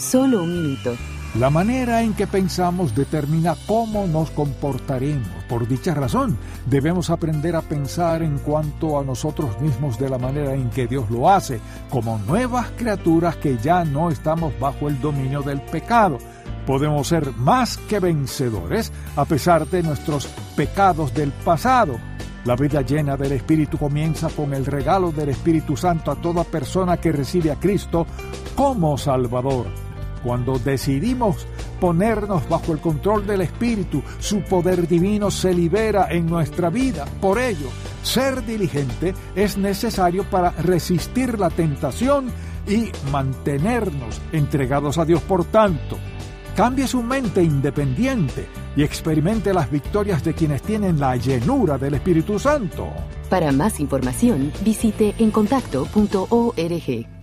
Solo un minuto. La manera en que pensamos determina cómo nos comportaremos. Por dicha razón, debemos aprender a pensar en cuanto a nosotros mismos de la manera en que Dios lo hace, como nuevas criaturas que ya no estamos bajo el dominio del pecado. Podemos ser más que vencedores a pesar de nuestros pecados del pasado. La vida llena del Espíritu comienza con el regalo del Espíritu Santo a toda persona que recibe a Cristo como Salvador. Cuando decidimos ponernos bajo el control del Espíritu, su poder divino se libera en nuestra vida. Por ello, ser diligente es necesario para resistir la tentación y mantenernos entregados a Dios. Por tanto, cambie su mente independiente y experimente las victorias de quienes tienen la llenura del Espíritu Santo. Para más información, visite encontacto.org.